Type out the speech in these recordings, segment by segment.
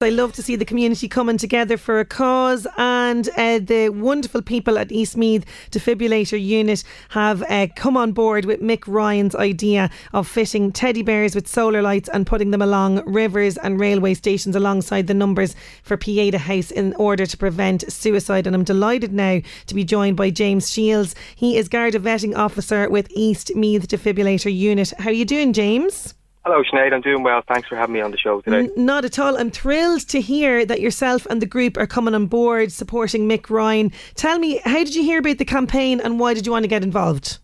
I love to see the community coming together for a cause, and uh, the wonderful people at Eastmeath Defibrillator Unit have uh, come on board with Mick Ryan's idea of fitting teddy bears with solar lights and putting them along rivers and railway stations alongside the numbers for Pieta House in order to prevent suicide. And I'm delighted now to be joined by James Shields. He is Garda Vetting Officer with Eastmeath Defibrillator Unit. How are you doing, James? Hello, Sinead. I'm doing well. Thanks for having me on the show today. Not at all. I'm thrilled to hear that yourself and the group are coming on board supporting Mick Ryan. Tell me, how did you hear about the campaign and why did you want to get involved?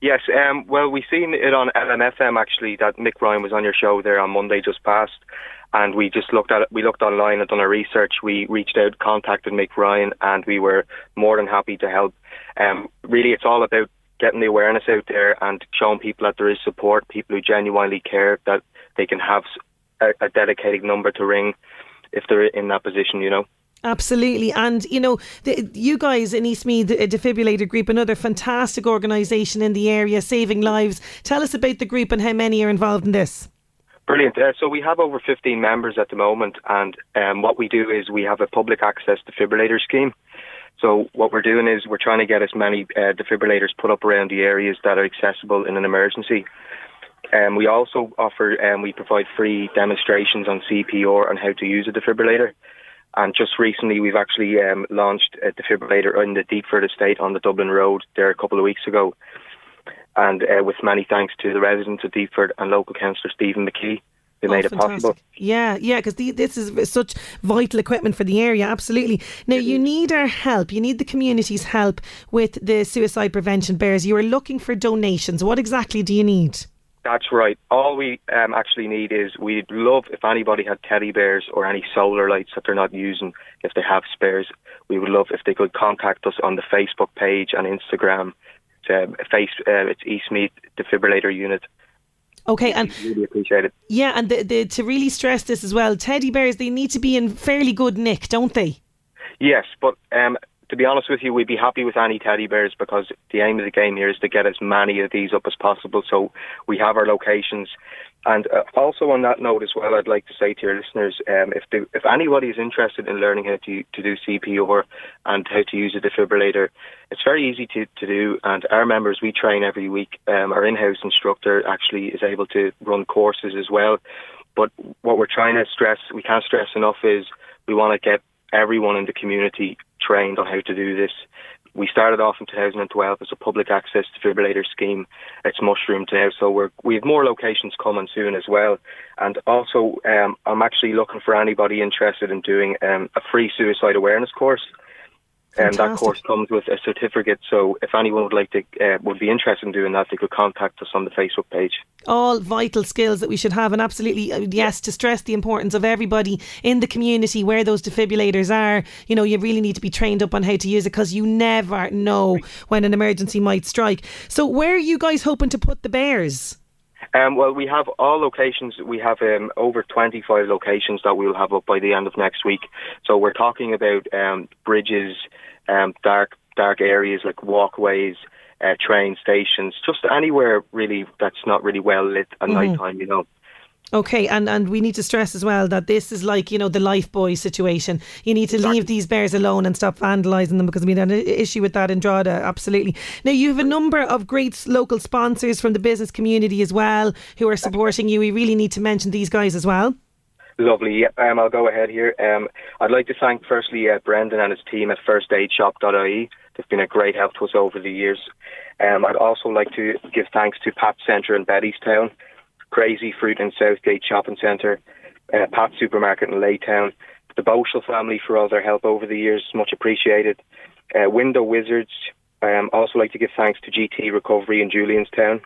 Yes, um, well, we seen it on LMFM actually that Mick Ryan was on your show there on Monday just past, and we just looked at it. We looked online and done our research. We reached out, contacted Mick Ryan, and we were more than happy to help. Um, really, it's all about getting the awareness out there and showing people that there is support, people who genuinely care that they can have a, a dedicated number to ring if they're in that position, you know. Absolutely. And, you know, the, you guys in Eastmeath the Defibrillator Group, another fantastic organisation in the area, saving lives. Tell us about the group and how many are involved in this. Brilliant. Uh, so we have over 15 members at the moment, and um, what we do is we have a public access defibrillator scheme. So what we're doing is we're trying to get as many uh, defibrillators put up around the areas that are accessible in an emergency. Um, we also offer, um, we provide free demonstrations on CPR and how to use a defibrillator. And just recently, we've actually um, launched a defibrillator in the Deepford estate on the Dublin Road there a couple of weeks ago. And uh, with many thanks to the residents of Deepford and local councillor Stephen McKee who Oh, made it possible. Yeah, yeah, because this is such vital equipment for the area. Absolutely. Now, you need our help. You need the community's help with the suicide prevention bears. You are looking for donations. What exactly do you need? That's right. All we um, actually need is we'd love if anybody had teddy bears or any solar lights that they're not using, if they have spares, we would love if they could contact us on the Facebook page and Instagram. It's, um, face, uh, it's Eastmeath Defibrillator Unit. Okay, and Really appreciate it. yeah, and the, the, to really stress this as well, teddy bears they need to be in fairly good nick, don't they? Yes, but um, to be honest with you, we'd be happy with any teddy bears because the aim of the game here is to get as many of these up as possible. So we have our locations. And uh, also on that note as well, I'd like to say to your listeners, um, if they, if anybody is interested in learning how to to do CPR and how to use a defibrillator, it's very easy to, to do. And our members, we train every week. Um, our in-house instructor actually is able to run courses as well. But what we're trying to stress, we can't stress enough, is we want to get everyone in the community trained on how to do this. We started off in 2012 as a public access defibrillator scheme. It's mushroomed now, so we're, we have more locations coming soon as well. And also, um, I'm actually looking for anybody interested in doing um, a free suicide awareness course. And that course comes with a certificate. So if anyone would like to, uh, would be interested in doing that, they could contact us on the Facebook page. all vital skills that we should have and absolutely uh, yes to stress the importance of everybody in the community where those defibrillators are you know you really need to be trained up on how to use it because you never know when an emergency might strike so where are you guys hoping to put the bears Um, well, we have all locations. We have um, over 25 locations that we will have up by the end of next week. So we're talking about um, bridges, um, dark dark areas like walkways, uh, train stations, just anywhere really that's not really well lit at night time. You know. Okay, and, and we need to stress as well that this is like, you know, the lifebuoy situation. You need to exactly. leave these bears alone and stop vandalising them because we had an issue with that in Drogheda, absolutely. Now, you have a number of great local sponsors from the business community as well who are supporting you. We really need to mention these guys as well. Lovely. Yep, um, I'll go ahead here. Um, I'd like to thank firstly uh, Brendan and his team at firstaidshop.ie. They've been a great help to us over the years. Um, I'd also like to give thanks to Pat Centre in Bettystown, Crazy Fruit in Southgate Shopping Centre, uh, Pat Supermarket in Laytown, the Boschel family for all their help over the years, much appreciated. Uh, Window Wizards. Um, also like to give thanks to GT Recovery in Julianstown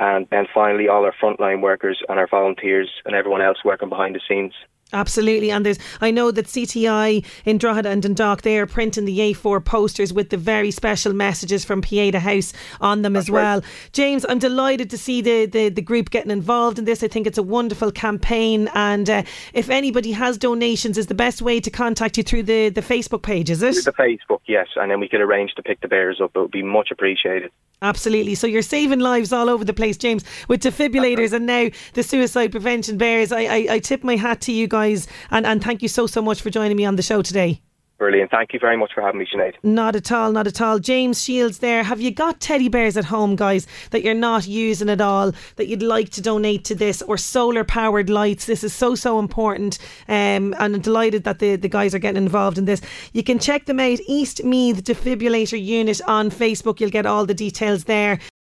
and then finally all our frontline workers and our volunteers and everyone else working behind the scenes. Absolutely, and there's I know that CTI in Drogheda and Dundalk they are printing the A4 posters with the very special messages from Pieta House on them That's as well. Right. James, I'm delighted to see the, the the group getting involved in this. I think it's a wonderful campaign, and uh, if anybody has donations, is the best way to contact you through the the Facebook page, is it? The Facebook, yes, and then we could arrange to pick the bears up. It would be much appreciated. Absolutely. So you're saving lives all over the place, James, with defibrillators and now the suicide prevention bears. I, I, I tip my hat to you guys and, and thank you so, so much for joining me on the show today. Brilliant. Thank you very much for having me, Sinead. Not at all, not at all. James Shields there. Have you got teddy bears at home, guys, that you're not using at all, that you'd like to donate to this, or solar powered lights? This is so, so important. Um, and I'm delighted that the, the guys are getting involved in this. You can check them out, East Meath Defibrillator Unit on Facebook. You'll get all the details there.